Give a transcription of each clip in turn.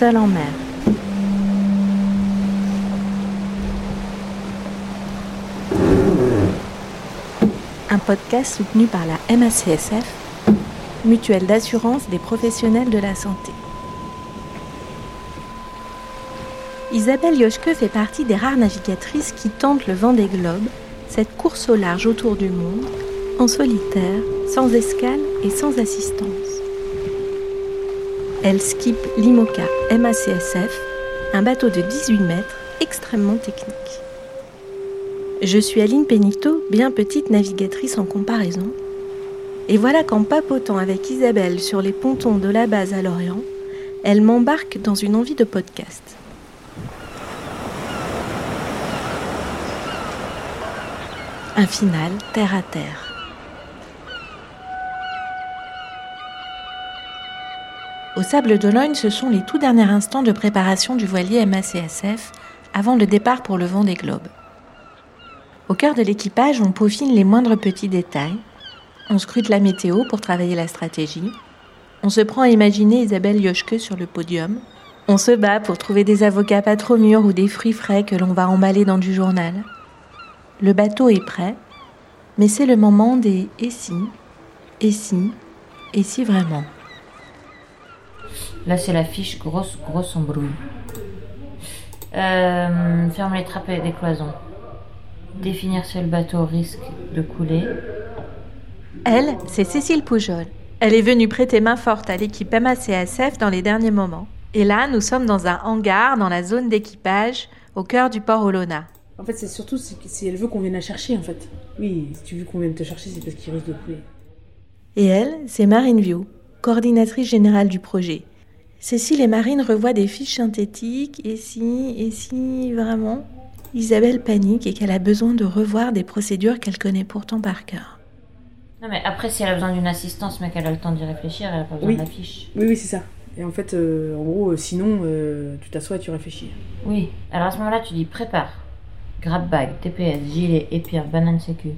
Seul en mer. Un podcast soutenu par la MACSF, mutuelle d'assurance des professionnels de la santé. Isabelle Yoshke fait partie des rares navigatrices qui tentent le vent des globes, cette course au large autour du monde, en solitaire, sans escale et sans assistance. Elle skippe l'IMOCA MACSF, un bateau de 18 mètres extrêmement technique. Je suis Aline Pénito, bien petite navigatrice en comparaison. Et voilà qu'en papotant avec Isabelle sur les pontons de la base à Lorient, elle m'embarque dans une envie de podcast. Un final terre à terre. Au Sable d'Olonne, ce sont les tout derniers instants de préparation du voilier MACSF avant le départ pour le vent des globes. Au cœur de l'équipage, on peaufine les moindres petits détails. On scrute la météo pour travailler la stratégie. On se prend à imaginer Isabelle Yoshke sur le podium. On se bat pour trouver des avocats pas trop mûrs ou des fruits frais que l'on va emballer dans du journal. Le bateau est prêt, mais c'est le moment des et si, et si, et si vraiment. Là, c'est la fiche grosse, grosse embrouille. Euh, ferme les trappes et des cloisons. Définir si le bateau risque de couler. Elle, c'est Cécile Poujol. Elle est venue prêter main forte à l'équipe MACSF dans les derniers moments. Et là, nous sommes dans un hangar dans la zone d'équipage, au cœur du port Olona. En fait, c'est surtout si, si elle veut qu'on vienne la chercher, en fait. Oui, si tu veux qu'on vienne te chercher, c'est parce qu'il risque de couler. Et elle, c'est Marine Viau, coordinatrice générale du projet. Cécile et Marine revoient des fiches synthétiques, et si, et si, vraiment Isabelle panique et qu'elle a besoin de revoir des procédures qu'elle connaît pourtant par cœur. Non, mais après, si elle a besoin d'une assistance, mais qu'elle a le temps d'y réfléchir, elle a pas besoin Oui. de la fiche. Oui, oui, c'est ça. Et en fait, euh, en gros, euh, sinon, euh, tu t'assois et tu réfléchis. Oui. Alors à ce moment-là, tu dis prépare. Grab bag, TPS, gilet, épire, banane sécu.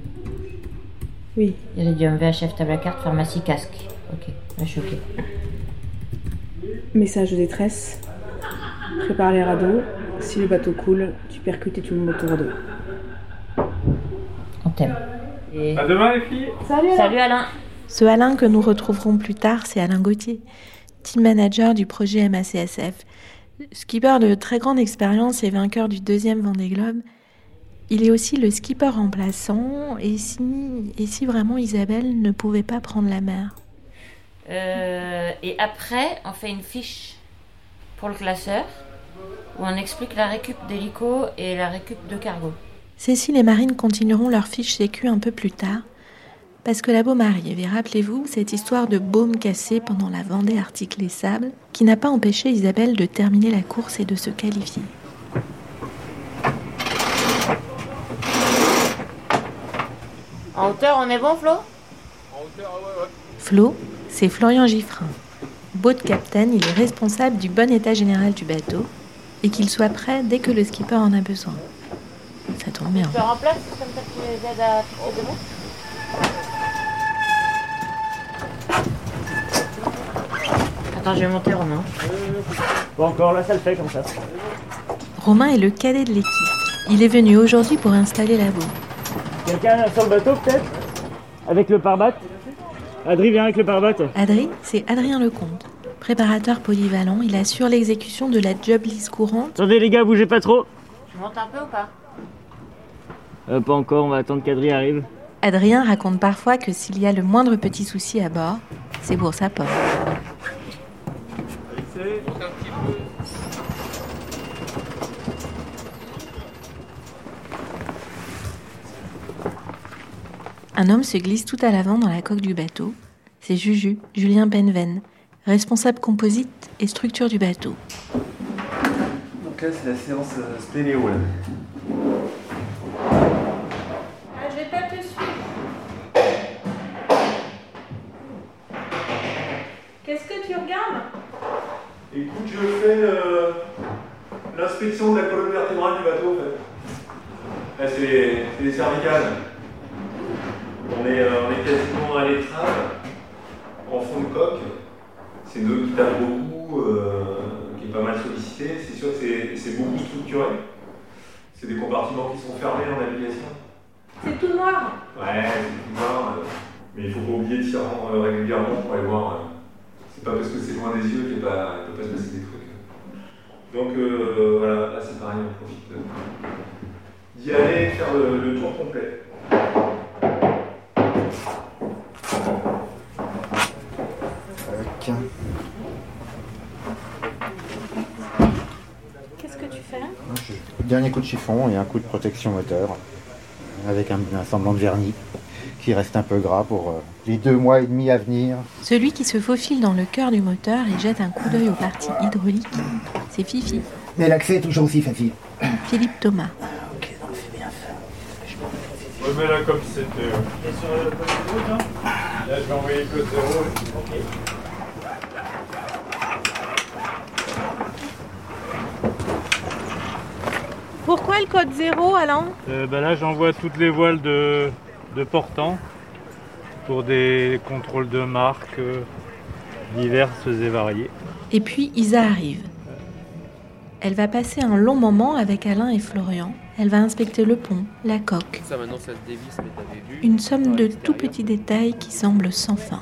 Oui. Iridium, VHF, table à carte, pharmacie, casque. Ok, là je suis ok. Message de détresse. Prépare les radeaux. Si le bateau coule, tu percutes et tu montes ton radeau. On t'aime. Et... À demain les filles Salut Alain Ce Alain que nous retrouverons plus tard, c'est Alain Gauthier, team manager du projet MACSF. Skipper de très grande expérience et vainqueur du deuxième Vendée Globe, il est aussi le skipper remplaçant. Et si, et si vraiment Isabelle ne pouvait pas prendre la mer? Euh, et après, on fait une fiche pour le classeur où on explique la récup d'hélico et la récup de cargo. Cécile et Marine continueront leur fiche sécu un peu plus tard, parce que la Baume arrive. Et rappelez-vous cette histoire de baume cassé pendant la Vendée Arctique Les Sables, qui n'a pas empêché Isabelle de terminer la course et de se qualifier. En hauteur, on est bon, Flo? Flo, c'est Florian Giffrin. Boat captain, il est responsable du bon état général du bateau et qu'il soit prêt dès que le skipper en a besoin. Ça tombe bien. Tu remplaces comme ça tu les aides à fixer debout Attends, je vais monter Romain. Bon, encore là, ça le fait comme ça. Romain est le cadet de l'équipe. Il est venu aujourd'hui pour installer la baume. Quelqu'un sur le bateau, peut-être? Avec le pare-bat Adri, viens avec le pare-bat. Adri, c'est Adrien Lecomte. Préparateur polyvalent, il assure l'exécution de la job list courante Attendez, les gars, bougez pas trop. Je monte un peu ou pas Euh, pas encore, on va attendre qu'Adri arrive. Adrien raconte parfois que s'il y a le moindre petit souci à bord, c'est pour sa pomme. Un homme se glisse tout à l'avant dans la coque du bateau. C'est Juju, Julien Benven, responsable composite et structure du bateau. Donc là c'est la séance euh, spéléo là. je vais pas te suivre. Qu'est-ce que tu regardes? Écoute, je fais euh, l'inspection de la colonne vertébrale du bateau en fait. Là c'est les, c'est les cervicales. On est, euh, on est quasiment à l'étrave, en fond de coque. C'est une qui tape beaucoup, euh, qui est pas mal sollicité. C'est sûr que c'est- beaucoup structuré. C'est des compartiments qui sont fermés en navigation. C'est tout noir. Ouais, c'est tout noir, euh, mais il faut pas oublier de euh, régulièrement pour aller voir. C'est pas parce que c'est loin des yeux qu'il ne peut pas se passer des trucs. Donc voilà, là c'est pareil, on profite d'y aller faire le, le tour complet. Qu'est-ce que tu fais Dernier coup de chiffon et un coup de protection moteur avec un, un semblant de vernis qui reste un peu gras pour euh, les deux mois et demi à venir. Celui qui se faufile dans le cœur du moteur et jette un coup d'œil aux parties hydrauliques, c'est Fifi, Mais l'accès est toujours aussi facile. Philippe Thomas. Ok, donc c'est bien ça. Remets-la comme c'était. Là je vais envoyer le code Pourquoi le code 0, Alain Euh, bah là, j'envoie toutes les voiles de, de portant pour des contrôles de marque euh, diverses et variées. Et puis Isa arrive. Elle va passer un long moment avec Alain et Florian. Elle va inspecter le pont, la coque, Ça maintenant ça se dévisse, mais t'avais vu. une somme de tout petits détails qui semblent sans fin.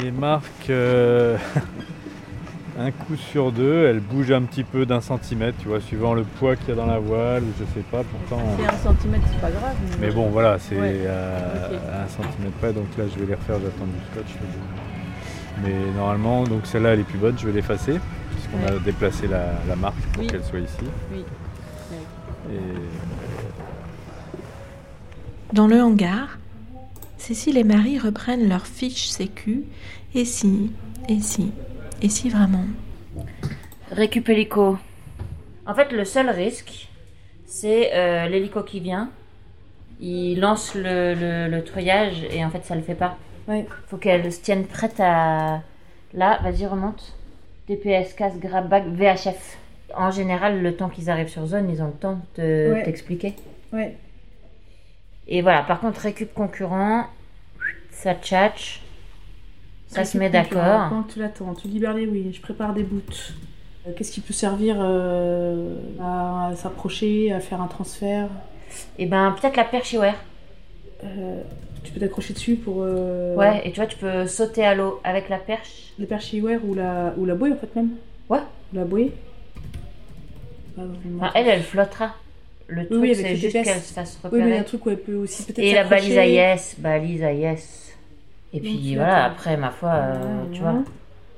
Les marques, euh, un coup sur deux, elles bougent un petit peu d'un centimètre, tu vois, suivant le poids qu'il y a dans la voile, ou je sais pas, pourtant. C'est un centimètre, c'est pas grave. Mais bon, voilà, c'est Ouais. à, un centimètre près, donc là je vais les refaire, j'attends du scotch. Mais normalement, donc celle-là elle est plus bonne, je vais l'effacer, puisqu'on a déplacé la, la marque pour Oui. qu'elle soit ici. Oui. Et Dans le hangar, Cécile et Marie reprennent leurs fiches sécu. Et si, et si, et si vraiment Récup hélico. En fait, le seul risque, c'est euh, l'hélico qui vient. Il lance le, le, le treuillage et en fait, ça le fait pas. Ouais. Faut qu'elle se tienne prête à. Là, vas-y, remonte. DPS, casse, grab bag, VHF. En général, le temps qu'ils arrivent sur zone, ils ont le temps de te- Ouais. t'expliquer. Ouais. Et voilà, par contre, récup concurrent, ça tchatche. Ça se met d'accord. Quand tu l'attends, tu libères les oui, je prépare des boots. Euh, Qu'est-ce qui peut servir euh, à, à s'approcher, à faire un transfert? Et ben, peut-être la perche Iwer. Euh, Tu peux t'accrocher dessus pour euh, Ouais, et tu vois, tu peux sauter à l'eau avec la perche. les perchiware ou la, ou la bouée en fait même. Ouais. Ou la bouée. Enfin, elle, elle flottera. Le truc, oui, c'est le juste qu'elle se fasse Oui, mais repérer. un truc où elle peut aussi peut-être et la balise à yes, balise à yes. Et puis voilà, après, ma foi, euh, tu vois,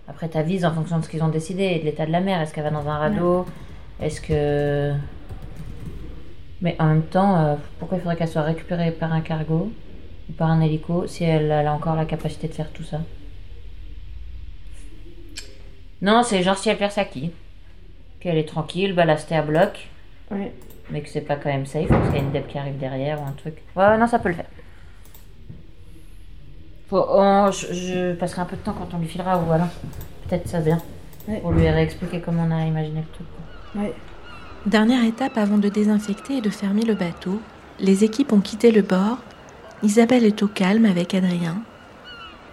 après t'avises en fonction de ce qu'ils ont décidé et de l'état de la mer. Est-ce qu'elle va dans un radeau? Est-ce que. Mais en même temps, euh, pourquoi il faudrait qu'elle soit récupérée par un cargo ou par un hélico si elle, elle a encore la capacité de faire tout ça? Non, c'est genre si elle perd sa quille, qu'elle est tranquille, balastée à bloc, Ouais. mais que c'est pas quand même safe parce qu'il y a une dep qui arrive derrière ou un truc. Ouais, non, ça peut le faire. Faut, on- je, je passerai un peu de temps quand on lui filera ou alors peut-être ça vient. Ouais. Pour lui réexpliquer comment on a imaginé le truc. Ouais. Dernière étape avant de désinfecter et de fermer le bateau, les équipes ont quitté le bord. Isabelle est au calme avec Adrien.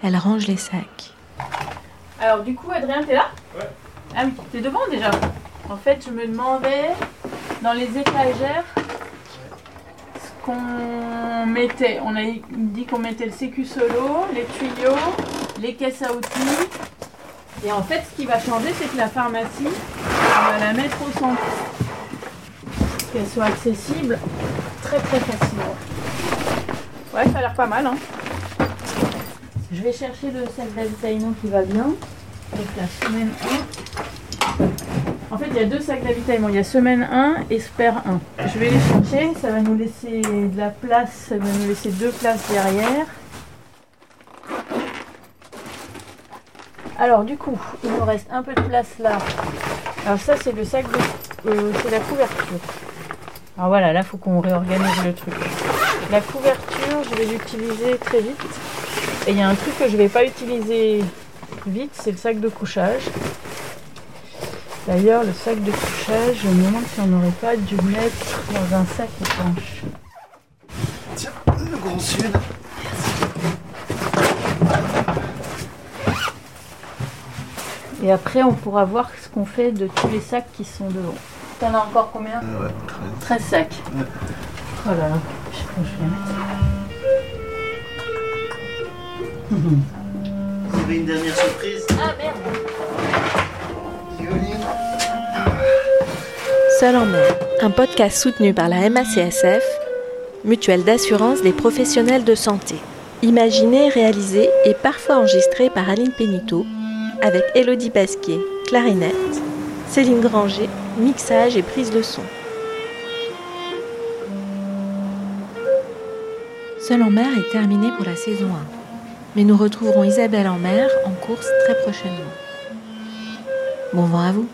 Elle range les sacs. Alors du coup, Adrien, t'es là? Ouais. Ah oui, t'es devant déjà. En fait, je me demandais dans les étagères qu'on mettait. On a dit qu'on mettait le sécu solo, les tuyaux, les caisses à outils. Et en fait, ce qui va changer, c'est que la pharmacie, on va la mettre au centre. Qu'elle soit accessible très très facilement. Ouais, ça a l'air pas mal, hein. Je vais chercher le sac d'avitaillement qui va bien. Donc la semaine 1. Fait, il y a deux sacs d'avitaillement. Il y a semaine 1 et spare 1. Je vais les chercher. Ça va nous laisser de la place. Ça va nous laisser deux places derrière. Alors du coup, il nous reste un peu de place là. Alors ça, c'est le sac de... euh, c'est la couverture. Alors voilà, là, faut qu'on réorganise le truc. La couverture, je vais l'utiliser très vite. Et il y a un truc que je vais pas utiliser vite, c'est le sac de couchage. D'ailleurs, le sac de couchage, je me demande si on n'aurait pas dû le mettre dans un sac étanche. Le Grand Sud. Et après, on pourra voir ce qu'on fait de tous les sacs qui sont devant. T'en as encore combien Ouais, 13 sacs. Oh là là, je sais pas où je vais les mettre. Vous avez une dernière surprise? Ah merde Seul en mer, un podcast soutenu par la MACSF, mutuelle d'assurance des professionnels de santé. Imaginé, réalisé et parfois enregistré par Aline Pénito, avec Elodie Pasquier, clarinette, Céline Granger, mixage et prise de son. Seul en mer est terminé pour la saison 1, mais nous retrouverons Isabelle en mer en course très prochainement. Bon vent à vous